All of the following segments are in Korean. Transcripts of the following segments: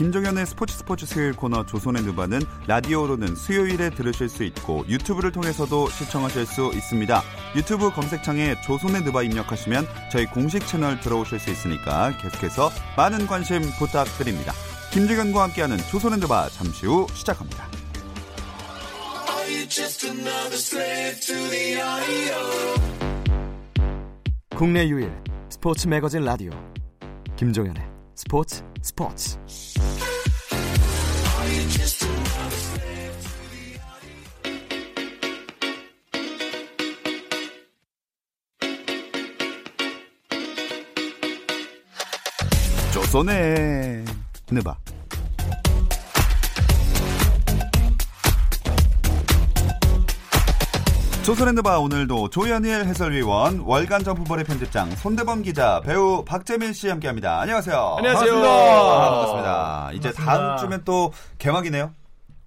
김종현의 스포츠 스포츠 수요일 코너 조선의 느바는 라디오로는 수요일에 들으실 수 있고 유튜브를 통해서도 시청하실 수 있습니다. 유튜브 검색창에 조선의 느바 입력하시면 저희 공식 채널 들어오실 수 있으니까 계속해서 많은 관심 부탁드립니다. 김종현과 함께하는 조선의 느바 잠시 후 시작합니다. 국내 유일 스포츠 매거진 라디오 김종현의 스포츠 스포츠. 조선의 느바 조선핸드바 오늘도 조현일 해설위원, 월간 점프볼의 편집장, 손대범 기자, 배우 박재민 씨 함께합니다. 안녕하세요. 안녕하세요. 반갑습니다. 아, 반갑습니다. 이제 다음 주면 또 개막이네요.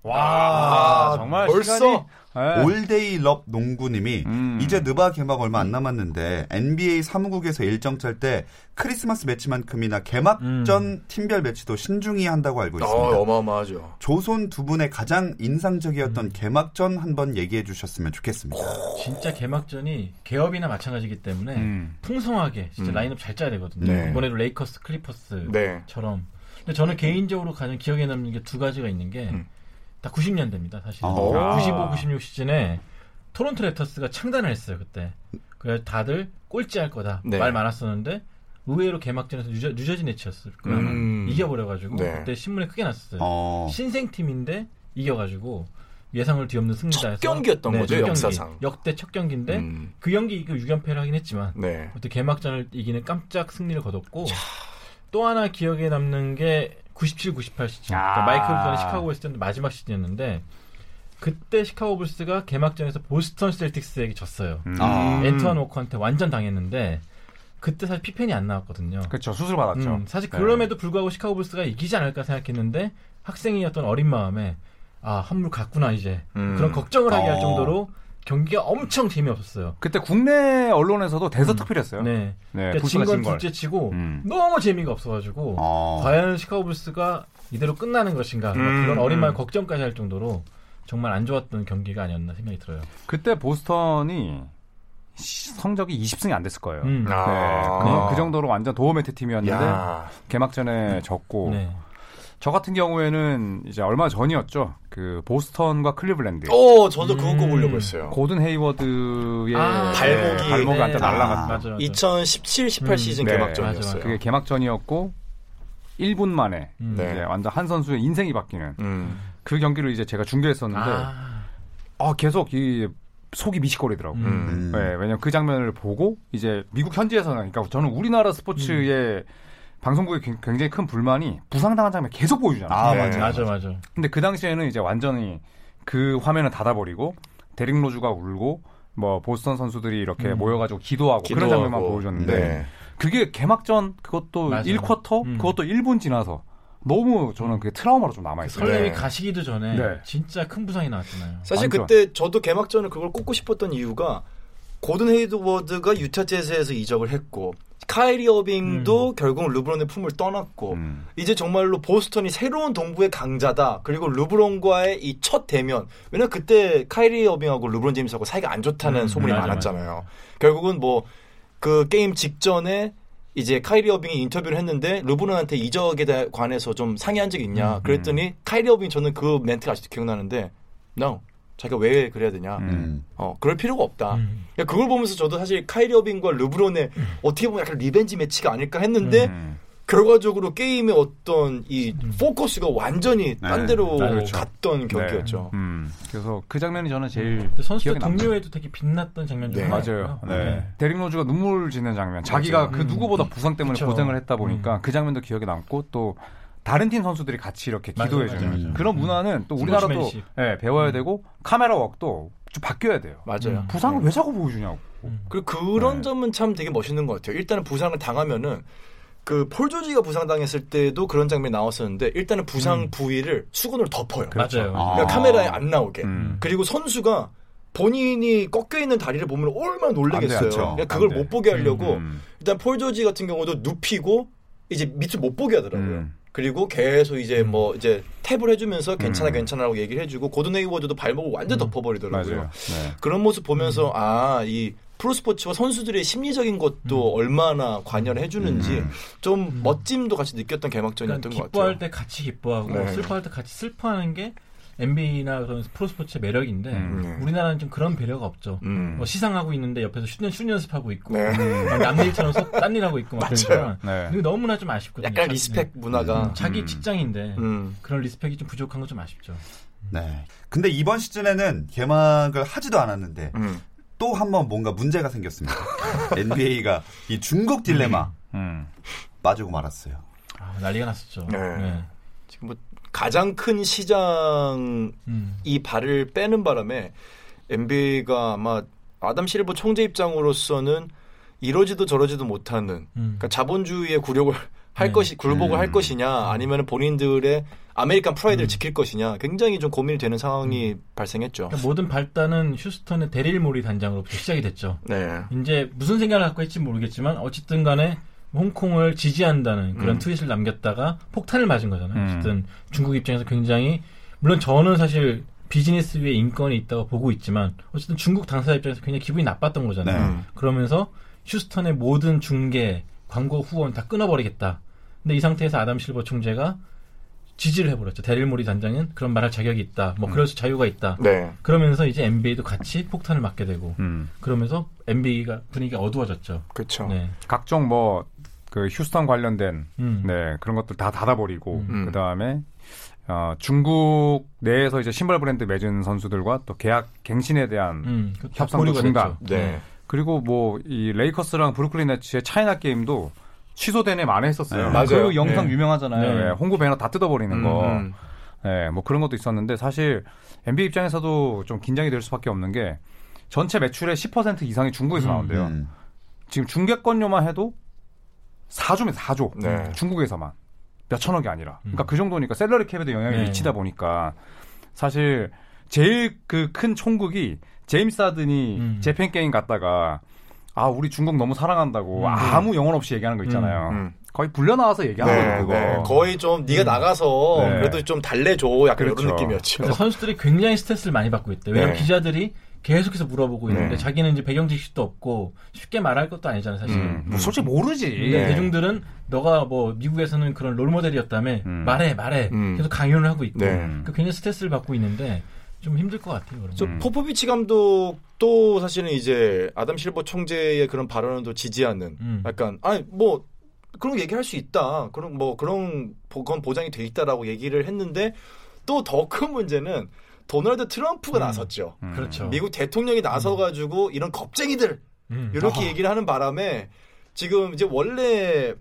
와, 아, 정말 벌써? 시간이 네. 올데이 럽 농구님이 음. 이제 느바 개막 얼마 안 남았는데 NBA 사무국에서 일정 짤 때 크리스마스 매치만큼이나 개막전 팀별 매치도 신중히 한다고 알고 있습니다. 어, 어마어마하죠. 조선 두 분의 가장 인상적이었던 개막전 한번 얘기해 주셨으면 좋겠습니다. 진짜 개막전이 개업이나 마찬가지이기 때문에 음. 풍성하게 진짜 음. 라인업 잘 짜야 되거든요. 네. 이번에도 레이커스, 클리퍼스처럼. 네. 근데 저는 개인적으로 가장 기억에 남는 게 두 가지가 있는 게 음. 다 90년대입니다. 사실. 아. 95, 96 시즌에 토론토 랩터스가 창단을 했어요. 그때. 그래서 다들 꼴찌할 거다 네. 말 많았었는데 의외로 개막전에서 뉴저, 뉴저지 네츠였을 거야. 음. 이겨버려가지고 네. 그때 신문에 크게 났었어요. 어. 신생팀인데 이겨가지고 예상을 뒤엎는 승리자에서 첫 경기였던 거죠, 첫 경기. 역사상. 역대 첫 경기인데 음. 그 경기 이거 6연패를 하긴 했지만 네. 그때 개막전을 이기는 깜짝 승리를 거뒀고 또 하나 기억에 남는 게 97, 98 시즌. 그러니까 아. 마이클 jordan이 시카고에 있을 때 마지막 시즌이었는데 그때 시카고 불스가 개막전에서 보스턴 셀틱스에게 졌어요. 아. 앤트완 워커한테 완전 당했는데 그때 사실 피펜이 안 나왔거든요. 그렇죠 수술 받았죠 음, 사실 네. 그럼에도 불구하고 시카고 불스가 이기지 않을까 생각했는데 학생이었던 어린 마음에 아 한물 갔구나 이제 음. 그런 걱정을 하게 할 어. 정도로 경기가 엄청 재미없었어요. 그때 국내 언론에서도 대서특필했어요 네. 네, 그러니까 진건 진 걸. 둘째 치고 음. 너무 재미가 없어가지고 어. 과연 시카고 불스가 이대로 끝나는 것인가 뭐 음, 그런 어린 음. 걱정까지 할 정도로 정말 안 좋았던 경기가 아니었나 생각이 들어요. 그때 보스턴이 시- 성적이 20승이 안 됐을 거예요 음. 네, 아. 그, 그 정도로 완전 도어매트 팀이었는데 야. 개막전에 졌고 네. 저 같은 경우에는 이제 얼마 전이었죠 그 보스턴과 클리블랜드 어, 저도 그거 음. 꼽으려고 했어요. 고든 헤이워드의 아, 발목이- 발목이 한테 네. 날라갔다 맞아, 맞아. 2017, 18 음. 시즌 네. 개막전이었어요. 맞아, 맞아. 그게 개막전이었고 1분 만에 음. 네. 이제 완전 한 선수의 인생이 바뀌는 음. 그 경기를 이제 제가 중계했었는데 아, 아, 계속 이 속이 미식거리더라고. 요 음. 음. 네, 왜냐면 그 장면을 보고 이제 미국 현지에서는 그러니까 저는 우리나라 스포츠의 방송국의 굉- 굉장히 큰 불만이 부상당한 장면 계속 보여주잖아요. 아, 네. 맞아. 맞아 맞아. 근데 그 당시에는 이제 완전히 그 화면을 닫아버리고 데릭 로즈가 울고 뭐 보스턴 선수들이 이렇게 음. 모여가지고 기도하고, 그런 기도하고. 장면만 보여줬는데 네. 그게 개막전 그것도 맞아요. 1쿼터 음. 그것도 1분 지나서 너무 저는 그게 트라우마로 좀 남아있어요. 설렘이 네. 가시기도 전에 네. 진짜 큰 부상이 나왔잖아요. 사실 완전. 그때 저도 개막전을 그걸 꼽고 싶었던 이유가 고든 헤이드워드가 유타 재즈에서 이적을 했고 카이리 어빙도 결국 르브론의 품을 떠났고 음. 이제 정말로 보스턴이 새로운 동부의 강자다. 그리고 르브론과의 이 첫 대면. 왜냐면 그때 카이리 어빙하고 르브론 제임스하고 사이가 안 좋다는 음, 소문이 맞아, 많았잖아요. 결국은 뭐 그 게임 직전에 이제 카이리 어빙이 인터뷰를 했는데 르브론한테 이적에 대- 관해서 좀 상의한 적이 있냐. 음, 그랬더니 카이리 어빙 저는 그 멘트가 아직도 기억나는데 no. 자기가 왜 그래야 되냐. 음. 어, 그럴 필요가 없다. 음. 그걸 보면서 저도 사실 카이리 어빙과 르브론의 어떻게 보면 약간 revenge match가 아닐까 했는데 음. 결과적으로 게임의 어떤 이 포커스가 완전히 딴 네. 데로 그렇죠. 갔던 경기였죠. 네. 음. 그래서 그 장면이 저는 제일 선수들. 동료에도 되게 빛났던 장면 중 네. 맞아요. 네. 데릭 로즈가 눈물 지는 장면. 자기가 그 음. 누구보다 부상 때문에 그쵸. 고생을 했다 보니까 음. 그 장면도 기억에 남고 또 다른 팀 선수들이 같이 이렇게 기도해 주는. 그런 음. 문화는 또 우리나라도 스포츠맨십. 예, 배워야 되고 카메라 웍도 좀 바뀌어야 돼요. 맞아요. 음. 부상을 왜 자꾸 보여주냐고. 그리고 그런 네. 점은 참 되게 멋있는 것 같아요. 일단은 부상을 당하면은 그폴 조지가 부상당했을 때도 그런 장면이 나왔었는데 일단은 부상 음. 부위를 수건으로 덮어요. 맞아요. 아. 그러니까 카메라에 안 나오게. 음. 그리고 선수가 본인이 꺾여 있는 다리를 보면 얼마나 안 놀라겠어요. 그러니까 그걸. 못 보게 하려고 음. 일단 폴 조지 같은 경우도 눕히고 이제 밑을 못 보게 하더라고요. 음. 그리고 계속 이제 뭐 이제 탭을 해주면서 괜찮아 음. 괜찮아라고 얘기를 해주고 고든 헤이워드도 발목을 완전 덮어버리더라고요. 맞아요. 네. 그런 모습 보면서 아 이 프로스포츠와 선수들의 심리적인 것도 얼마나 관여를 해주는지 음. 좀 멋짐도 같이 느꼈던 개막전이었던 그러니까 것 기뻐할 같아요. 때 같이 기뻐하고 네. 슬퍼할 때 같이 슬퍼하는 게 NBA나 그런 프로스포츠의 매력인데 음. 우리나라는 좀 그런 배려가 없죠. 음. 뭐 시상하고 있는데 옆에서 슛, 슛 연습하고 있고 네. 막 남일처럼 속- 딴 일하고 있고 막 그러니까 네. 너무나 좀 아쉽거든요. 약간 자기- respect 네. 문화가 음, 자기 음. 직장인데 음. 그런 respect이 좀 부족한 건 좀 아쉽죠. 네. 근데 이번 시즌에는 개막을 하지도 않았는데 음. 또한 번 뭔가 문제가 생겼습니다. NBA가 이 중국 딜레마 음. 빠지고 말았어요. 아, 난리가 났었죠. 네. 네. 지금 뭐 가장 큰 시장 음. 이 발을 빼는 바람에 NBA가 아마 아담 실버 총재 입장으로서는 이러지도 저러지도 못하는 음. 그러니까 자본주의의 굴욕을 할 네. 것이 굴복을 음. 할 것이냐 아니면 본인들의 American pride를 음. 지킬 것이냐 굉장히 좀 고민이 되는 상황이 발생했죠. 그러니까 모든 발단은 휴스턴의 데릴 모리 단장으로부터 시작이 됐죠. 네. 이제 무슨 생각을 갖고 했지 모르겠지만 어쨌든 간에 홍콩을 지지한다는 그런 음. 트윗을 남겼다가 폭탄을 맞은 거잖아요. 음. 어쨌든 중국 입장에서 굉장히 물론 저는 사실 비즈니스 위에 인권이 있다고 보고 있지만 어쨌든 중국 당사자 입장에서 굉장히 기분이 나빴던 거잖아요. 네. 음. 그러면서 휴스턴의 모든 중계, 광고 후원 다 끊어버리겠다. 근데 이 상태에서 아담 실버 총재가 지지를 해버렸죠. 데릴 모리 단장은 그런 말할 자격이 있다. 뭐 그럴 수 자유가 있다. 네. 그러면서 이제 NBA도 같이 폭탄을 맞게 되고 음. 그러면서 NBA가 분위기가 어두워졌죠. 그렇죠. 네. 각종 뭐 그 휴스턴 관련된 음. 네 그런 것들 다 닫아버리고 음. 그 다음에 어, 중국 내에서 이제 신발 브랜드 맺은 선수들과 또 계약 갱신에 대한 음, 협상도 중단. 됐죠. 네. 그리고 뭐 이 레이커스랑 브루클린 네츠의 차이나 게임도 취소되네 만회했었어요. 네. 맞아요. 그 영상 네. 유명하잖아요. 네. 예, 홍보 배너 다 뜯어버리는 거. 음. 네, 뭐 그런 것도 있었는데 사실 NBA 입장에서도 좀 긴장이 될 수밖에 없는 게 전체 매출의 10% 이상이 중국에서 음, 나온대요. 음. 지금 중계권료만 해도 4조입니다. 4조. 네. 중국에서만. 몇 천억이 아니라. 그러니까 음. 그 정도니까 셀러리 캡에도 영향이 네. 미치다 보니까 사실 제일 그 큰 총국이 제임스 하든이 음. 재팬 게임 갔다가 아 우리 중국 너무 사랑한다고 음. 아무 영혼 없이 얘기하는 거 있잖아요. 음. 거의 불려 나와서 얘기하는 네, 거예요. 그거. 네. 거의 좀 네가 나가서 네. 그래도 좀 달래줘 약간 그렇죠. 이런 느낌이었죠. 선수들이 굉장히 스트레스를 많이 받고 있대요. 왜냐면 네. 기자들이 계속해서 물어보고 있는데 네. 자기는 이제 배경 지식도 없고 쉽게 말할 것도 아니잖아요, 사실. 음, 뭐 솔직히 모르지. 근데 네. 대중들은 너가 뭐 미국에서는 그런 롤 모델이었다며 음. 말해 말해 음. 계속 강연을 하고 있고 네. 그러니까 굉장히 스트레스를 받고 있는데 좀 힘들 것 같아요. 그러면. 저 음. 포포비치 감독도 사실은 이제 아담 실버 총재의 그런 발언을 또 지지하는 음. 약간 아니 뭐 그런 거 얘기할 수 있다. 그런 뭐 그런 보- 그건 보장이 돼 있다라고 얘기를 했는데 또 더 큰 문제는 도널드 트럼프가 음. 나섰죠. 음. 그렇죠. 미국 대통령이 나서가지고 이런 겁쟁이들 음. 이렇게 아. 얘기를 하는 바람에 지금 이제 원래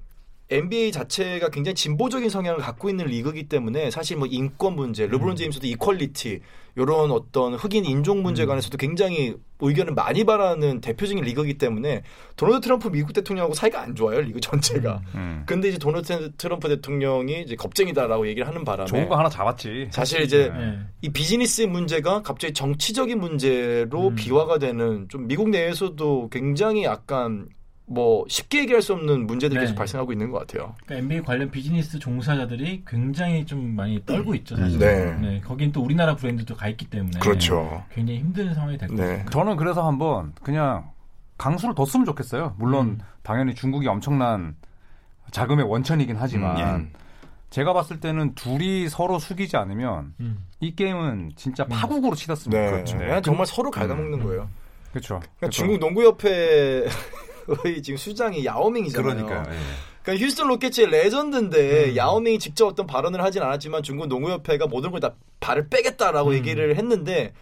NBA 자체가 굉장히 진보적인 성향을 갖고 있는 리그이기 때문에 사실 뭐 인권 문제, 르브론 제임스도 이퀄리티 이런 어떤 흑인 인종 문제 관해서도 굉장히 의견을 많이 바라는 대표적인 리그이기 때문에 도널드 트럼프 미국 대통령하고 사이가 안 좋아요 리그 전체가. 음. 근데 이제 도널드 트럼프 대통령이 이제 겁쟁이다라고 얘기를 하는 바람에 좋은 거 하나 잡았지. 사실 이제 네. 네. 이 비즈니스의 문제가 갑자기 정치적인 문제로 음. 비화가 되는 좀 미국 내에서도 굉장히 약간 뭐 쉽게 얘기할 수 없는 문제들이 네. 계속 발생하고 있는 것 같아요. 그러니까 NBA 관련 비즈니스 종사자들이 굉장히 좀 많이 떨고 있죠, 사실. 네. 거긴 또 우리나라 브랜드도 가 있기 때문에 굉장히 힘든 상황이 될 네. 거예요. 저는 그래서 한번 그냥 강수를 뒀으면 좋겠어요. 물론 음. 당연히 중국이 엄청난 자금의 원천이긴 하지만 음, 제가 봤을 때는 둘이 서로 숙이지 않으면 음. 이 게임은 진짜 음. 파국으로 치닫습니다. 네. 그렇죠. 정말 서로 갉아먹는 음. 거예요. 그렇죠. 그러니까 중국 농구협회 의 지금 수장이 야오밍이잖아요. 그러니까요. 예. 그러니까 휴스턴 로켓츠의 레전드인데 음. 야오밍이 직접 어떤 발언을 하진 않았지만 중국 농구협회가 모든 걸 다 발을 빼겠다라고 음. 얘기를 했는데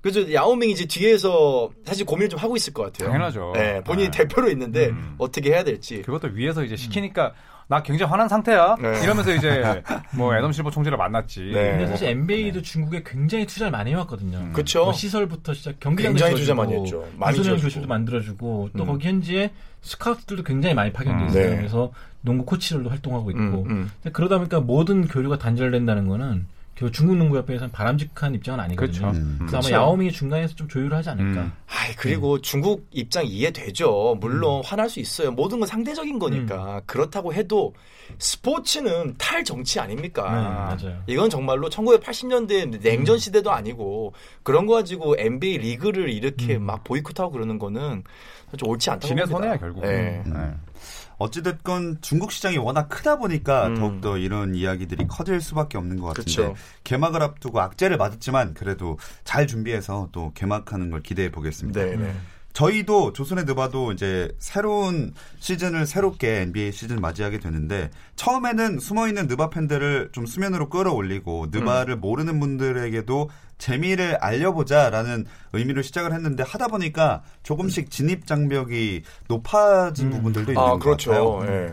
그래서 야오밍이 이제 뒤에서 사실 고민을 좀 하고 있을 것 같아요. 당연하죠. 네, 본인이 네. 대표로 있는데 음. 어떻게 해야 될지. 그것도 위에서 이제 시키니까 나 굉장히 화난 상태야. 네. 이러면서 이제 뭐 애덤 실버 총재를 만났지. 네. 근데 사실 NBA도 중국에 굉장히 투자를 많이 해왔거든요. 그쵸. 뭐 시설부터 시작 경기장도 굉장히 투자 많이 했죠. 많이 지어주고. 교실도 만들어주고 또 음. 거기 현지에 스카우트들도 굉장히 많이 파견돼 음. 있어요. 네. 그래서 농구 코치들도 활동하고 있고 음, 음. 근데 그러다 보니까 모든 교류가 단절된다는 거는 결국 중국 농구협회에서는 바람직한 입장은 아니거든요. 그렇죠. 음. 그래서 아마 그쵸. 야오밍이 중간에서 좀 조율을 하지 않을까. 음. 아이 그리고 중국 입장 이해되죠. 음. 물론 화날 수 있어요. 모든 건 상대적인 거니까. 그렇다고 해도 스포츠는 탈 정치 아닙니까? 네, 맞아요. 이건 정말로 1980년대 냉전 시대도 아니고 그런 거 가지고 NBA 리그를 이렇게 음. 막 보이콧하고 그러는 거는 좀 옳지 않다고 지네 봅니다. 손해야 결국. 네. 네. 어찌됐건 중국 시장이 워낙 크다 보니까 음. 더욱더 이런 이야기들이 커질 수밖에 없는 것 같은데 그쵸. 개막을 앞두고 악재를 맞았지만 그래도 잘 준비해서 또 개막하는 걸 기대해 보겠습니다. 네, 네. 저희도 조선의 느바도 이제 새로운 시즌을 새롭게 NBA 시즌 맞이하게 되는데 처음에는 숨어있는 느바 팬들을 좀 수면으로 끌어올리고 느바를 음. 모르는 분들에게도 재미를 알려보자라는 의미로 시작을 했는데 하다 보니까 조금씩 진입 장벽이 높아진 부분들도 있는 아, 것 그렇죠. 같아요. 예.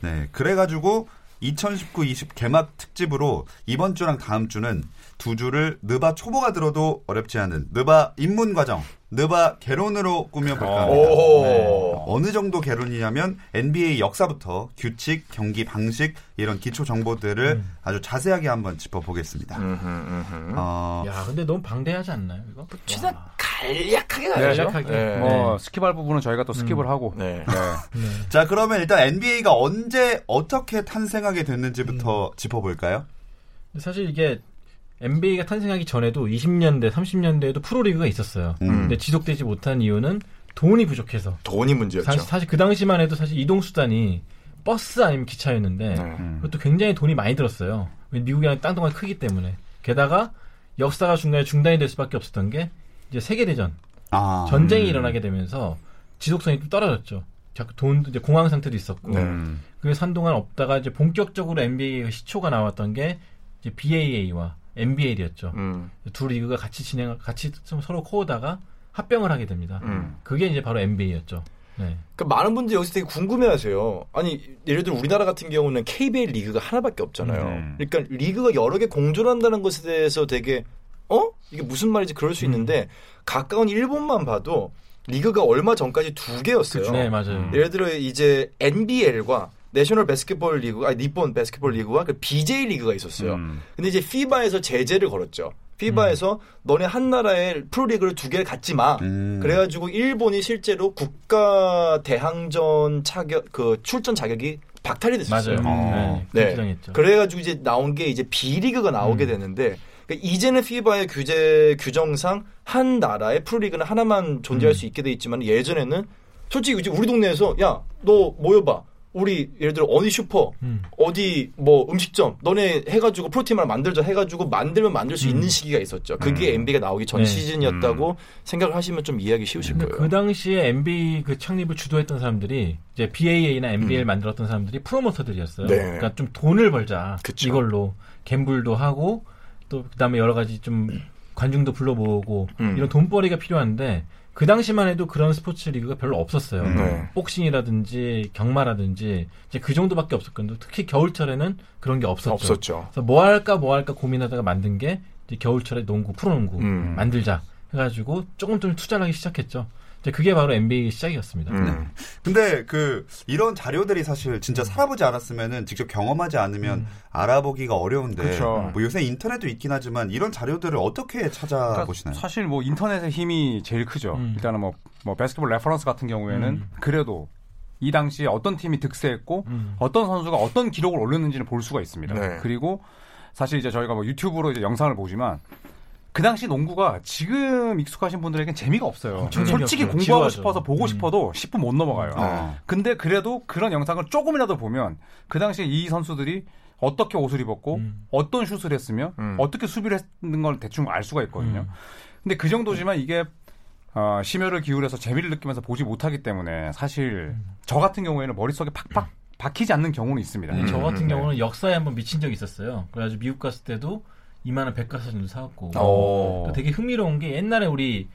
네, 그래가지고 2019-20 개막 특집으로 이번 주랑 다음 주는 두 주를 느바 초보가 들어도 어렵지 않은 느바 입문 과정, 느바 개론으로 꾸며볼까 합니다. 오. 네. 어느 정도 개론이냐면 NBA 역사부터 규칙, 경기 방식 이런 기초 정보들을 아주 자세하게 한번 짚어보겠습니다. 음흠, 음흠. 어, 야, 근데 너무 방대하지 않나요, 이거? 최대한 와. 간략하게 가야죠. 간략하게. 네. 뭐 skip할 부분은 저희가 또 skip을 하고. 네. 네. 자 그러면 일단 NBA가 언제 어떻게 탄생하게 됐는지부터 짚어볼까요? 근데 사실 이게 NBA가 탄생하기 전에도 20년대, 30년대에도 프로리그가 있었어요. 음. 근데 지속되지 못한 이유는 돈이 부족해서. 돈이 문제였죠. 사실, 사실 그 당시만 해도 사실 이동 수단이 버스 아니면 기차였는데 네. 음. 그것도 굉장히 돈이 많이 들었어요. 미국이랑 땅덩어리 크기 때문에. 게다가 역사가 중간에 중단이 될 수밖에 없었던 게 이제 세계 대전 아, 전쟁이 음. 일어나게 되면서 지속성이 좀 떨어졌죠. 자꾸 돈 이제 공황 상태도 있었고. 네. 음. 그래서 한동안 없다가 이제 본격적으로 NBA 시초가 나왔던 게 이제 BAA와 NBL이었죠. 음. 두 리그가 같이 진행, 같이 좀 서로 코오다가 합병을 하게 됩니다. 음. 그게 이제 바로 NBA였죠. 네. 그 많은 분들이 여기서 되게 궁금해하세요. 아니 예를 들어 우리나라 같은 경우는 KBL 리그가 하나밖에 없잖아요. 음. 그러니까 리그가 여러 개 공존한다는 것에 대해서 되게 어 이게 무슨 말인지 그럴 수 있는데 가까운 일본만 봐도 리그가 얼마 전까지 두 개였어요. 네, 맞아요. 예를 들어 이제 NBL과 National Basketball League, 아니 Nippon Basketball League와 그 BJ 리그가 있었어요. 음. 근데 이제 FIBA에서 제재를 걸었죠. FIBA에서 너네 한 나라의 프로리그를 두 개를 갖지 마. 음. 그래가지고 일본이 실제로 국가 대항전 자격 그 출전 자격이 박탈이 됐었어요. 맞아요. 어. 네. 네. 그래가지고 이제 나온 게 이제 B리그가 나오게 음. 되는데 그러니까 이제는 FIBA의 규제 규정상 한 나라의 프로리그는 하나만 존재할 음. 수 있게 돼 있지만 예전에는 솔직히 이제 우리 동네에서 야 너 모여봐. 우리 예를 들어 어디 슈퍼 음. 어디 뭐 음식점 너네 해가지고 프로팀 하나 만들자 해가지고 만들면 만들 수 음. 있는 시기가 있었죠. 그게 음. NBA가 나오기 전 네. 시즌이었다고 생각을 하시면 좀 이해하기 쉬우실 근데 거예요. 그 당시에 NBA 그 창립을 주도했던 사람들이 이제 BAA나 NBL 만들었던 사람들이 프로모터들이었어요. 음. 네. 그러니까 좀 돈을 벌자 그쵸. 이걸로 갬블도 하고 또 그다음에 여러 가지 좀 관중도 불러모으고 음. 이런 돈벌이가 필요한데 그 당시만 해도 그런 스포츠 리그가 별로 없었어요. 음. 네. 복싱이라든지 경마라든지 이제 그 정도밖에 없었거든요. 특히 겨울철에는 그런 게 없었죠. 없었죠. 그래서 뭐 할까 뭐 할까 고민하다가 만든 게 이제 겨울철에 농구, 프로농구 음. 만들자 해가지고 조금 좀 투자를 하기 시작했죠. 이제 그게 바로 NBA 시작이었습니다. 음. 근데 그 이런 자료들이 사실 진짜 살아보지 않았으면은 직접 경험하지 않으면 음. 알아보기가 어려운데 그쵸. 뭐 요새 인터넷도 있긴 하지만 이런 자료들을 어떻게 그러니까 찾아보시나요? 사실 뭐 인터넷의 힘이 제일 크죠. 음. 일단은 뭐, 뭐 Basketball Reference 같은 경우에는 음. 그래도 이 당시에 어떤 팀이 득세했고 음. 어떤 선수가 어떤 기록을 올렸는지를 볼 수가 있습니다. 네. 그리고 사실 이제 저희가 뭐 유튜브로 이제 영상을 보지만 그 당시 농구가 지금 익숙하신 분들에겐 재미가 없어요. 솔직히 재미없어요. 공부하고 지루하죠. 싶어서 보고 음. 싶어도 10분 못 넘어가요. 어. 근데 그래도 그런 영상을 조금이라도 보면 그 당시에 이 선수들이 어떻게 옷을 입었고 음. 어떤 슛을 했으며 음. 어떻게 수비를 했는 걸 대충 알 수가 있거든요. 음. 근데 그 정도지만 이게 어, 심혈을 기울여서 재미를 느끼면서 보지 못하기 때문에 사실 저 같은 경우에는 머릿속에 팍팍 박히지 않는 경우는 있습니다. 근데 저 음, 같은 네. 경우는 역사에 한번 미친 적이 있었어요. 그래가지고 미국 갔을 때도 이만한 백과사전도 사왔고 어. 또 되게 흥미로운 게 옛날에 우리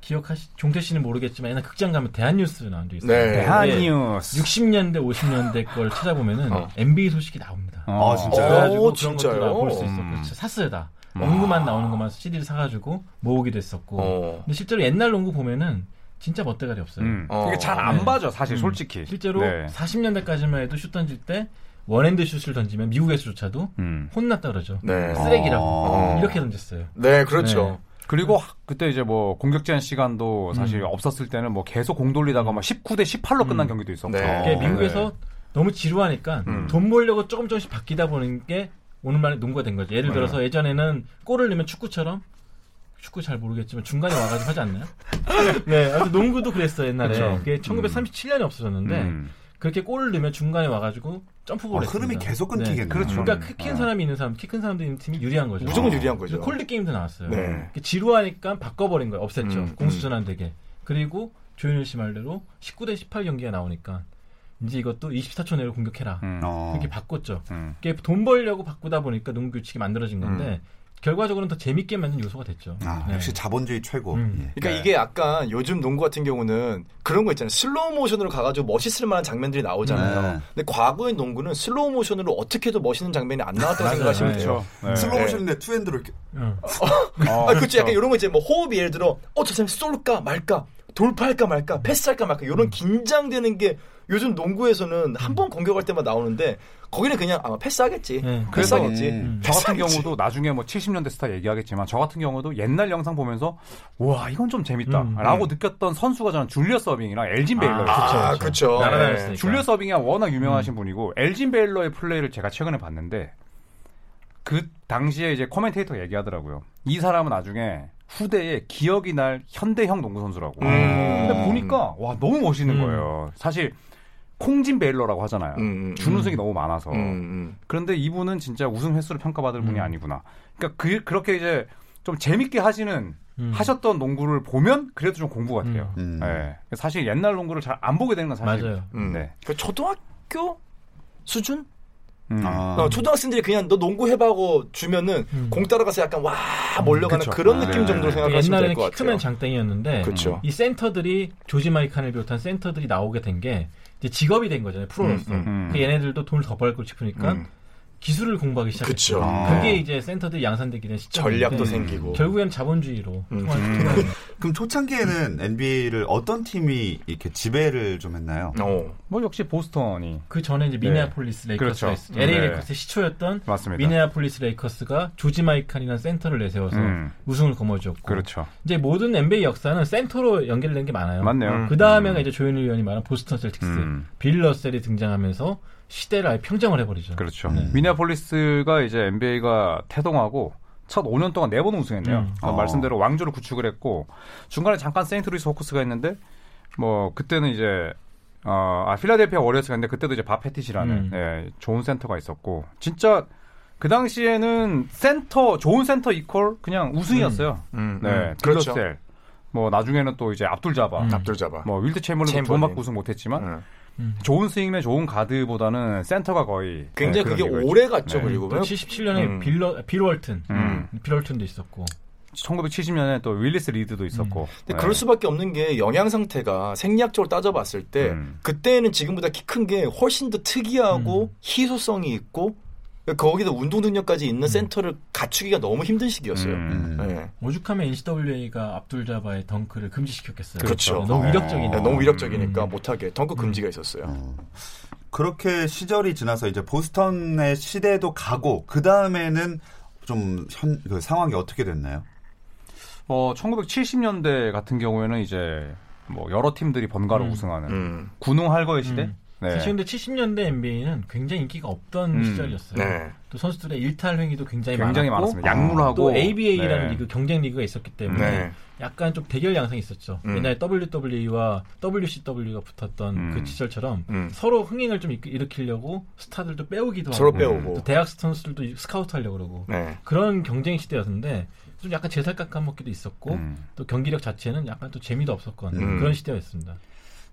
기억하시 종태 씨는 모르겠지만 옛날 극장 가면 대한뉴스 나온 적 있어요. 네. 대한뉴스. 60년대 50년대 걸 찾아보면은 어. NBA 소식이 나옵니다. 어. 아, 진짜요? 그래가지고 오, 그런 진짜요? 것도 볼수 있어. 음. 샀어요 다. 농구만 나오는 것만 CD를 사가지고 모으기도 했었고. 어. 근데 실제로 옛날 농구 보면은 진짜 멋대가리 없어요. 음. 어. 이게 잘안 네. 봐져 사실 음. 솔직히. 실제로 네. 40년대까지만 해도 슛 던질 때 원핸드 슛을 던지면 미국에서조차도 음. 혼났다 그러죠. 네. 쓰레기라고 어. 이렇게 던졌어요. 네, 그렇죠. 그리고 하- 그때 이제 뭐 공격 제한 시간도 사실 없었을 때는 뭐 계속 공 돌리다가 막 19대 18로 끝난 음. 경기도 있었고. 네. 어, 미국에서 너무 지루하니까 음. 돈 벌려고 조금 조금씩 바뀌다 보는 게 오늘날의 농구가 된 거죠. 예를 들어서 예전에는 골을 넣으면 축구처럼 축구 잘 모르겠지만 중간에 와가지고 하지 않나요? 네, 아무튼 농구도 그랬어요 옛날에. 그쵸. 그게 1937년에 없어졌는데 음. 그렇게 골을 넣으면 중간에 와가지고 점프볼 어, 했습니다. 흐름이 계속 끊기겠네요. 그렇죠. 그러니까 키큰 어. 사람이 있는 사람, 키 큰 사람들 있는 팀이 유리한 거죠. 무조건 어. 유리한 거죠. 콜드 게임도 나왔어요. 네. 지루하니까 바꿔버린 거예요. 없앴죠. 음, 공수전환 되게. 그리고 조현일 씨 말대로 19대 18 경기가 나오니까 이제 이것도 24초 내로 공격해라. 음. 어. 그렇게 바꿨죠. 음. 그게 돈 벌려고 바꾸다 보니까 농구 규칙이 만들어진 건데 음. 결과적으로는 더 재밌게 만든 요소가 됐죠. 아, 네. 역시 자본주의 최고. 음. 예. 그러니까 이게 약간 요즘 농구 같은 경우는 그런 거 있잖아요. 슬로우 모션으로 가가지고 멋있을 만한 장면들이 나오잖아요. 네. 근데 과거의 농구는 슬로우 모션으로 어떻게 해도 멋있는 장면이 안 나왔다고. 생각하시면 네. 돼요. 네. 슬로우 모션인데 two-hand로 이렇게 응. 어, 아, 그치. 약간 이런 거 이제 뭐 호흡이 예를 들어, 어, 저 사람이 쏠까 말까, 돌파할까 말까, 패스할까 말까, 이런 긴장되는 게 요즘 농구에서는 한 번 공격할 때만 나오는데, 거기는 그냥 아마 패스하겠지. 네. 그래서 패스하겠지. 음. 저 같은 패스하겠지. 경우도 나중에 뭐 70년대 스타 얘기하겠지만 저 같은 경우도 옛날 영상 보면서 와 이건 좀 재밌다라고 음. 느꼈던 선수가 저는 줄리어스 어빙이랑 엘진 베일러였어요. 아. 네. 날아다녔으니까. 줄리어스 어빙이 워낙 유명하신 분이고 엘진 베일러의 플레이를 제가 최근에 봤는데 그 당시에 이제 commentator 얘기하더라고요. 이 사람은 나중에 후대에 기억이 날 현대형 농구 선수라고. 음. 근데 보니까 와 너무 멋있는 음. 거예요. 사실 콩진 베일러라고 하잖아요. 음, 음, 준우승이 너무 많아서. 음, 음. 그런데 이분은 진짜 우승 횟수를 평가받을 분이 음. 아니구나. 그러니까 그, 그렇게 이제 좀 재밌게 하시는 음. 하셨던 농구를 보면 그래도 좀 공부 같아요. 음. 예. 사실 옛날 농구를 잘 안 보게 되는 건 사실. 맞아요. 음. 네. 그 초등학교 수준? 음. 아. 어, 초등학생들이 그냥 너 농구 해봐고 주면은 음. 공 따라가서 약간 와 몰려가는 그쵸. 그런 아, 느낌 네. 정도로 그 생각하시면 될 옛날에는 것 같아요. 키크맨 장땡이었는데 그쵸. 이 센터들이 조지 마이칸을 비롯한 센터들이 나오게 된 게 이제 직업이 된 거잖아요 프로로서. 음, 음. 그 얘네들도 돈을 더 벌고 싶으니까 음. 기술을 공부하기 시작했죠. 그쵸. 아. 그게 이제 센터들이 양산되게 된 시점인데 전략도 음. 생기고. 결국엔 자본주의로 음. 음. 그럼 초창기에는 NBA를 어떤 팀이 이렇게 지배를 좀 했나요? 어. 뭐 역시 보스턴이 그 전에 이제 미네아폴리스 레이커스가 그렇죠. 있어요. LA 네. 레이커스의 시초였던 맞습니다. 미네아폴리스 레이커스가 조지 마이칸이라는 센터를 내세워서 음. 우승을 거머쥐었고 그렇죠. 이제 모든 NBA 역사는 센터로 연결된 게 많아요. 맞네요. 음. 그 다음에가 이제 조현일 위원이 말한 보스턴 셀틱스 음. 빌 러셀이 등장하면서 시대를 아예 평정을 해버리죠. 그렇죠. 네. 미네아폴리스가 이제 NBA가 태동하고 첫 5년 동안 4번 우승했네요. 음. 어, 어. 말씀대로 왕조를 구축을 했고 중간에 잠깐 세인트루이스 호크스가 있는데 뭐 그때는 이제 어, 아, 필라델피아 워리어스가 있는데 그때도 이제 밥 페티트라는 음. 예, 좋은 센터가 있었고 진짜 그 당시에는 센터 좋은 센터 equal 그냥 우승이었어요. 음, 네, 음. 그렇죠. 빌 러셀. 뭐 나중에는 또 이제 압둘 자바. 음. 압둘 자바. 뭐 윌트 체임벌린. 우승 못했지만 음. 음. 좋은 스윙맨 좋은 가드보다는 센터가 거의 굉장히 네, 그게. 오래 갔죠. 네. 그리고 또 77년에 음. 빌러 빌 월튼, 음. 빌 월튼도 있었고 1970년에 또 윌리스 리드도 있었고. 음. 근데 네. 그럴 수밖에 없는 게 영양 상태가 생리학적으로 따져봤을 때 음. 그때는 지금보다 키 큰 게 훨씬 더 특이하고 음. 희소성이 있고 거기다 운동 능력까지 있는 센터를 갖추기가 너무 힘든 시기였어요. 음. 음. 네. 오죽하면 NCAA가 압둘 자바의 덩크를 금지시켰겠어요. 그렇죠. 너무 어. 위력적이니까. 네, 너무 위력적이니까 음. 못하게 덩크 금지가 있었어요. 어. 그렇게 시절이 지나서 이제 보스턴의 시대도 가고 그 다음에는 좀 현, 그 상황이 어떻게 됐나요? 어, 1970년대 같은 경우에는 이제 뭐 여러 팀들이 번갈아 음. 우승하는 음. 군웅 할거의 시대. 음. 네. 사실 근데 70년대 NBA는 굉장히 인기가 없던 음. 시절이었어요. 네. 또 선수들의 일탈 행위도 굉장히, 굉장히 많았고 많았습니다. 약물하고 또 ABA라는 네. 리그 경쟁 리그가 있었기 때문에 네. 약간 좀 대결 양상이 있었죠. 음. 옛날에 WWE와 WCW가 붙었던 음. 그 시절처럼 음. 서로 흥행을 좀 일- 일으키려고 스타들도 빼오기도 서로 하고 빼오고. 또 대학 선수들도 스카우트 하려고 그러고 네. 그런 경쟁 시대였는데 좀 약간 제살 깎아먹기도 있었고 음. 또 경기력 자체는 약간 또 재미도 없었건 음. 그런 시대였습니다.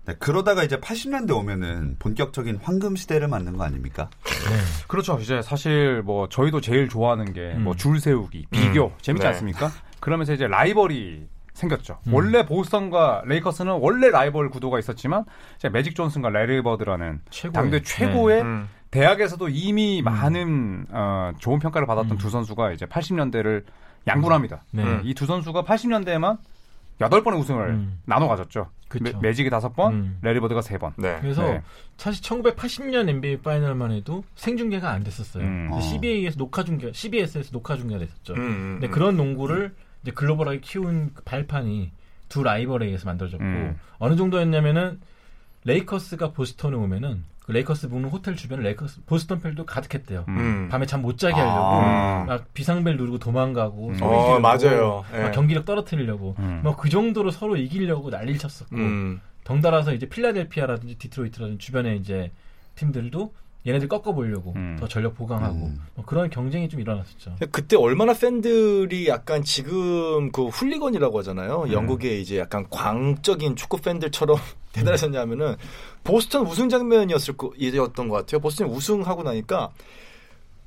네, 그러다가 이제 80년대 오면은 본격적인 황금 시대를 맞는 거 아닙니까? 그렇죠. 이제 사실 뭐 저희도 제일 좋아하는 게 음. 뭐줄 세우기, 비교 재밌지 네. 않습니까? 그러면서 이제 라이벌이 생겼죠. 음. 원래 보스턴과 레이커스는 원래 라이벌 구도가 있었지만 이제 매직 존슨과 레리 버드라는 최고의. 당대 최고의 음. 대학에서도 이미 많은 어, 좋은 평가를 받았던 음. 두 선수가 이제 80년대를 양분합니다. 네. 음. 이 두 선수가 80년대에만 8번의 우승을 음. 나눠 가졌죠. 그쵸. 매직이 5번, 음. 레리 버드가 3번. 네. 그래서 네. 사실 1980년 NBA 파이널만 해도 생중계가 안 됐었어요. 음. 어. CBA에서 녹화 중계, CBS에서 녹화 중계가 됐었죠. 음, 음, 근데 음. 그런 농구를 이제 글로벌하게 키운 그 발판이 두 라이벌에 의해서 만들어졌고 음. 어느 정도였냐면은 레이커스가 보스턴에 오면은 그 레이커스 묵는 호텔 주변에 레이커스 보스턴 팬도 가득했대요. 음. 밤에 잠 못 자게 하려고 아. 막 비상벨 누르고 도망가고 음. 소리 어, 지르고 맞아요. 예. 막 경기력 떨어뜨리려고 음. 뭐 그 정도로 서로 이기려고 난리를 쳤었고 음. 덩달아서 이제 필라델피아라든지 디트로이트라든지 주변에 이제 팀들도 얘네들 꺾어보려고 음. 더 전력 보강하고 음. 뭐 그런 경쟁이 좀 일어났었죠. 그때 얼마나 팬들이 약간 지금 그 훌리건이라고 하잖아요. 음. 영국의 이제 약간 광적인 축구 팬들처럼 대단하셨냐면은 보스턴 우승 장면이었을 거, 이었던 것 같아요. 보스턴 우승하고 나니까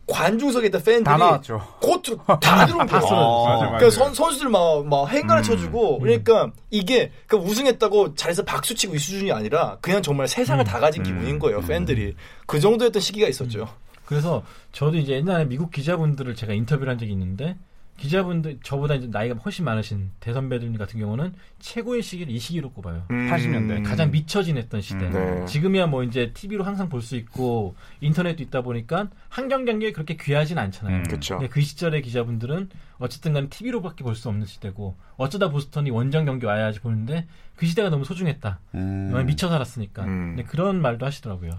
관중석에 있던 팬들이 다 나왔죠. 코트로 다 들어온 다 거예요. 어. 그러니까. 선, 선수들 막, 막 행가를 음. 쳐주고, 그러니까 이게 그 우승했다고 잘해서 박수 치고 이 수준이 아니라 그냥 정말 세상을 음. 다 가진 음. 기분인 거예요, 팬들이. 그 정도였던 시기가 있었죠. 그래서 저도 이제 옛날에 미국 기자분들을 제가 인터뷰를 한 적이 있는데 기자분들 저보다 이제 나이가 훨씬 많으신 대선배들 같은 경우는 최고의 시기를 이 시기로 꼽아요. 80년대. 가장 미쳐 지냈던 시대. 음. 네. 지금이야 뭐 이제 TV로 항상 볼 수 있고 인터넷도 있다 보니까 한경 경기에 그렇게 귀하진 않잖아요. 음. 그쵸. 근데 그 시절의 기자분들은 어쨌든 간에 TV로밖에 볼 수 없는 시대고 어쩌다 보스턴이 원정 경기 와야지 보는데 그 시대가 너무 소중했다. 음. 미쳐 살았으니까. 음. 그런 말도 하시더라고요.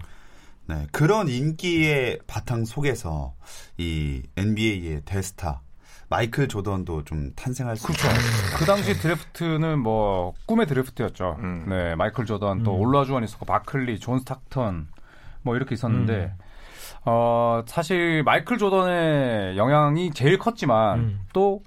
네, 그런 인기의 바탕 속에서 이 NBA의 대스타 마이클 조던도 좀 탄생할 수 있죠. 그 당시 드래프트는 뭐 꿈의 드래프트였죠. 음. 네, 마이클 조던 또 음. 올라주원 있었고 바클리, 존 스탁턴 뭐 이렇게 있었는데 음. 어 사실 마이클 조던의 영향이 제일 컸지만 음. 또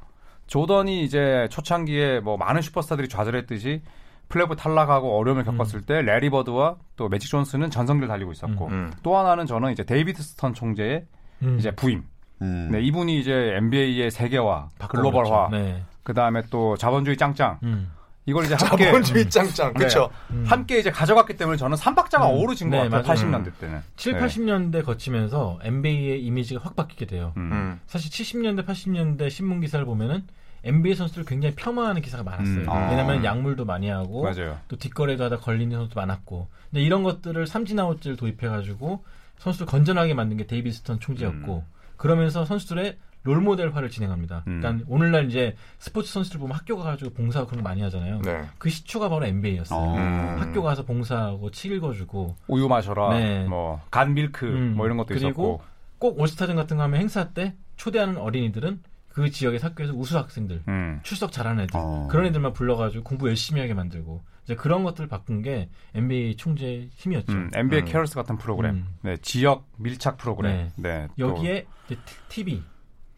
조던이 이제 초창기에 뭐 많은 슈퍼스타들이 좌절했듯이 플레이오프 탈락하고 어려움을 겪었을 때 레리 버드와 또 매직 존슨은 전성기를 달리고 있었고 음. 또 하나는 저는 이제 데이비드 스턴 총재의 음. 이제 부임. 음. 네, 이분이 이제 NBA의 세계화. 글로벌화, 네. 그 다음에 또 자본주의 짱짱 음. 이걸 이제 함께 자본주의 짱짱. 그쵸. 음. 함께 이제 가져갔기 때문에 저는 삼박자가 음. 어우러진 것 네, 같아요. 맞아요. 80년대 때는. 7, 네. 80년대 거치면서 NBA의 이미지가 확 바뀌게 돼요. 음. 음. 사실 70년대, 80년대 신문 기사를 보면은 NBA 선수들 굉장히 폄하하는 기사가 많았어요. 음. 아. 왜냐하면 약물도 많이 하고 맞아요. 또 뒷거래도 하다 걸리는 선수도 많았고. 근데 이런 것들을 삼진아웃제를 도입해가지고 선수를 건전하게 만든 게 데이비드 스턴 총재였고 그러면서 선수들의 롤 모델화를 진행합니다. 음. 그러니까 오늘날 이제 스포츠 선수들 보면 학교 가가지고 봉사하고 그런 거 많이 하잖아요. 네. 그 시초가 바로 NBA였어요. 어. 음. 학교 가서 봉사하고 책 읽어주고 우유 마셔라, 네. 뭐 Got Milk, 음. 뭐 이런 것도 그리고 있었고. 꼭 올스타전 같은 거 하면 행사 때 초대하는 어린이들은 그 지역의 학교에서 우수 학생들 음. 출석 잘하는 애들 어. 그런 애들만 불러가지고 공부 열심히 하게 만들고 이제 그런 것들을 바꾼 게 NBA 총재의 힘이었죠. 음, NBA 음. Cares 같은 프로그램, 음. 네, 지역 밀착 프로그램, 네, 또, 여기에 이제 TV,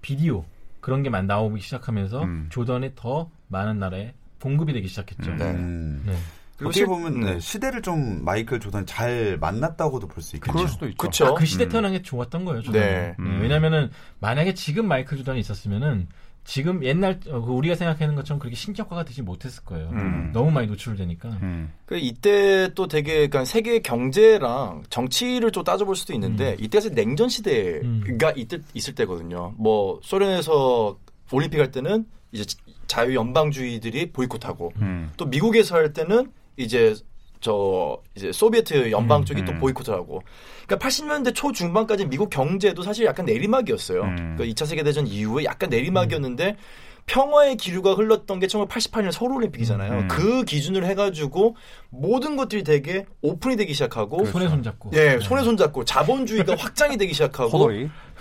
비디오 그런 게만 나오기 시작하면서 음. 조던이 더 많은 나라에 공급이 되기 시작했죠. 음. 네. 음. 네. 그리고 어떻게 실- 보면 음. 네, 시대를 좀 마이클 조던 잘 만났다고도 볼 수 있겠죠. 그럴 수도 있죠. 그쵸. 아, 그 시대 음. 태어난 게 좋았던 거예요. 조던이. 네. 음. 왜냐면은 만약에 지금 마이클 조던이 있었으면은 지금 옛날 어, 그 우리가 생각하는 것처럼 그렇게 신격화가 되지 못했을 거예요. 음. 너무 많이 노출되니까. 음. 그 이때 또 되게 그러니까 세계 경제랑 정치를 좀 따져볼 수도 있는데 음. 이때가 냉전 시대가 이때 있을 때거든요. 뭐 소련에서 올림픽 할 때는 이제 자유 연방주의들이 보이콧하고 음. 또 미국에서 할 때는 이제 저 이제 소비에트 연방 음, 쪽이 또 음. 보이콧을 하고 그러니까 80년대 초 중반까지 미국 경제도 사실 약간 내리막이었어요. 음. 그러니까 2차 세계 대전 이후에 약간 내리막이었는데 평화의 기류가 흘렀던 게 1988년 서울 올림픽이잖아요. 음. 그 기준을 해 가지고 모든 것들이 되게 오픈이 되기 시작하고 손에 손잡고. 예 네. 손에 손잡고 자본주의가 확장이 되기 시작하고.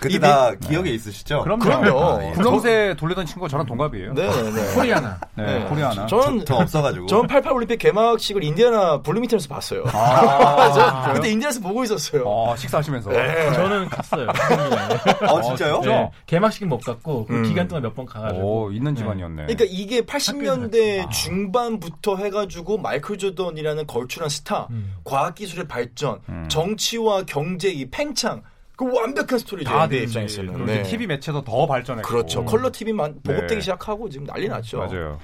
그때 다 기억에 있으시죠? 그럼요. 그럼요. 아, 예. 분홍새 돌리던 친구가 저랑 동갑이에요. 네, 네. 코리아나. 네, 네. 코리아나. 저는 더 없어가지고. 저는 88 올림픽 개막식을 인디애나 블루밍턴에서 봤어요. 아, 저 그때 인디애나에서 보고 있었어요. 어, 식사하시면서. 네. 저는 갔어요. 아 진짜요? 진짜? 네. 개막식은 못 갔고 그 음. 기간 동안 몇 번 가가지고. 오, 있는 집안이었네. 그러니까 이게 학교에서 80년대 아. 중반부터 해가지고 마이클 조던이라는 걸출한 스타, 음. 과학기술의 발전, 음. 정치와 경제 이 팽창, 그 완벽한 스토리죠. 다 NBA 됐지. 입장에서는. 그리고 네. 이제 TV 매체도 더 발전했고. 그렇죠. 컬러 TV만 보급되기 네. 시작하고 지금 난리 났죠. 맞아요.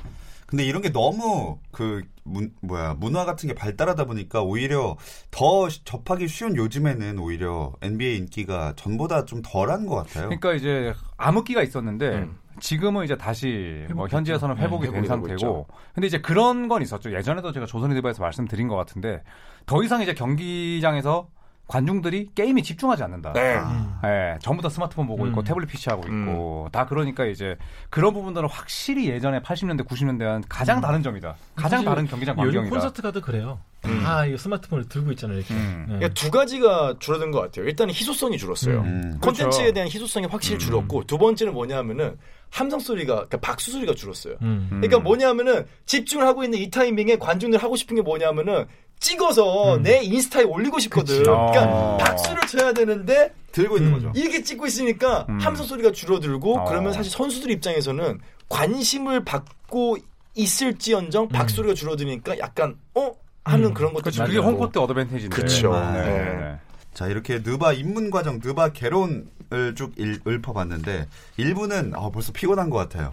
근데 이런 게 너무 그 문, 뭐야 문화 같은 게 발달하다 보니까 오히려 더 시- 접하기 쉬운 요즘에는 오히려 NBA 인기가 전보다 좀 덜한 것 같아요. 그러니까 이제 암흑기가 있었는데 음. 지금은 이제 다시 뭐. 현지에서는 네, 회복이 된 회복이 되고 상태고 있죠. 근데 이제 그런 건 있었죠. 예전에도 제가 조선일보에서 말씀드린 것 같은데 더 이상 이제 경기장에서 관중들이 게임에 집중하지 않는다. 네. 음. 예, 전부 다 스마트폰 보고 있고 음. 태블릿 PC 하고 있고 다 그러니까 이제 그런 부분들은 확실히 예전에 80년대 90년대와는 가장 다른 점이다. 가장 다른 경기장 요즘 광경이다. 콘서트 가도 그래요. 음. 다 이거 스마트폰을 들고 있잖아요. 이렇게. 음. 네. 그러니까 두 가지가 줄어든 것 같아요. 일단은 희소성이 줄었어요. 음. 콘텐츠에 그렇죠. 대한 희소성이 확실히 음. 줄었고 두 번째는 뭐냐면은 함성 소리가 그러니까 박수 소리가 줄었어요. 음. 음. 그러니까 뭐냐면은 집중을 하고 있는 이 타이밍에 관중들 하고 싶은 게 뭐냐면은 찍어서 음. 내 인스타에 올리고 싶거든. 그치. 그러니까 어. 박수를 쳐야 되는데 들고 있는 음. 거죠. 이렇게 찍고 있으니까 음. 함성 소리가 줄어들고 어. 그러면 사실 선수들 입장에서는 관심을 받고 있을지언정 박수 소리가 줄어드니까 약간 어 하는 음. 그런 것도 그렇죠. 그게 있고. home court advantage인데. 그쵸. 네. 네. 네. 자 이렇게 느바 입문 과정, 느바 개론 을 쭉 일- 읊어봤는데 일부는 아, 벌써 피곤한 것 같아요.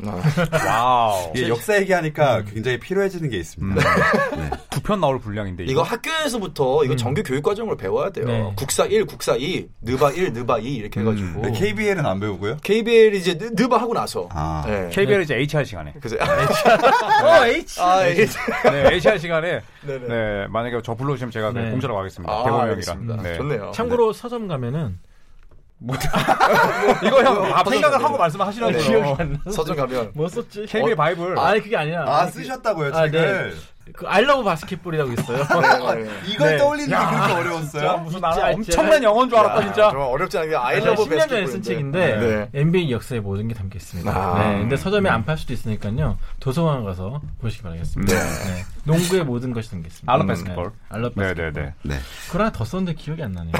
아, 와우. 이게 역사 얘기하니까 굉장히 피로해지는 게 있습니다. 네. 두 편 나올 분량인데 이거 학교에서부터 이거 음. 정규 교육 과정으로 배워야 돼요. 네. 국사 1, 국사 2, 느바 1, 느바 2 이렇게 해가지고 네, KBL은 안 배우고요. KBL 이제 느- 느바 하고 나서 아. 네. KBL 이제 HR 시간에. 그래서 어, H. 아, 예. 네, HR 시간에 네네. 네, 만약에 저 불러주시면 제가 네. 공짜로 가겠습니다. 아. 알겠습니다. 네. 좋네요. 참고로 서점 가면은 이거 형 아, 생각을 네. 하고 말씀하시라고요. 기억이 안 나. 서점 가면 뭐 썼지? KBL 바이블. 아니 그게 아니야. 아 아니, 쓰셨다고요 아, 책을. 그 I Love Basketball이라고 있어요. 네, 네. 이걸 네. 떠올리는 게 야. 그렇게 어려웠어요? 무슨 나는 알지. 엄청난 영어인 줄 알았다 야, 진짜. 정말 어렵지 않게 제가 아이러브 10년 전에 쓴 책인데 네. NBA 역사의 모든 게 담겨 있습니다. 아. 네, 근데 서점에 안 팔 수도 있으니까요. 도서관 가서 보시기 바라겠습니다. 네. 네. 농구의 모든 것이 담겨 있습니다. 알러 네. 바스켓볼. 알러 네, 바스켓볼. 네, 네. 네. 그걸 하나 더 썼는데 기억이 안 나네요.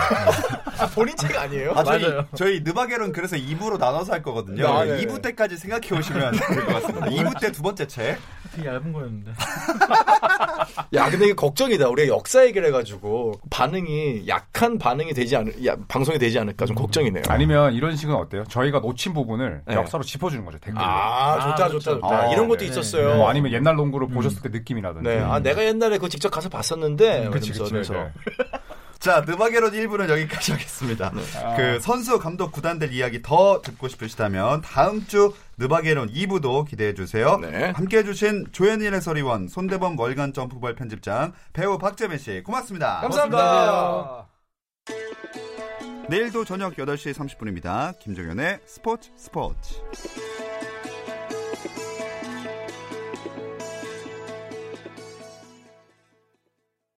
아, 본인 책 아니에요? 아, 저희, 맞아요. 저희 느바게론 그래서 2부로 나눠서 할 거거든요. 아, 네. 2부 때까지 생각해 오시면 될 것 같습니다. 2부 때 두 번째 책. 되게 얇은 거였는데. 야, 근데 이게 걱정이다. 우리가 역사 얘기를 해가지고 반응이 약한 반응이 되지 않을, 야, 방송이 되지 않을까 좀 걱정이네요. 아니면 이런 식은 어때요? 저희가 놓친 부분을 네. 역사로 짚어주는 거죠 댓글로. 아, 좋다, 아, 좋다, 그렇죠. 좋다. 아, 이런 것도 네. 있었어요. 뭐 아니면 옛날 농구를 보셨을 때 느낌이라든지. 네, 아, 내가 옛날에 그거 직접 가서 봤었는데. 그치, 이러면서, 그치. 이러면서. 네. 자, 느바게론 1부는 여기까지 하겠습니다. 아. 그 선수, 감독, 구단들 이야기 더 듣고 싶으시다면 다음 주 느바게론 2부도 기대해 주세요. 네. 함께 해주신 조현일 해설위원, 손대범 월간 점프볼 편집장, 배우 박재민 씨 고맙습니다. 감사합니다. 내일도 저녁 8시 30분입니다. 김종현의 스포츠 스포츠.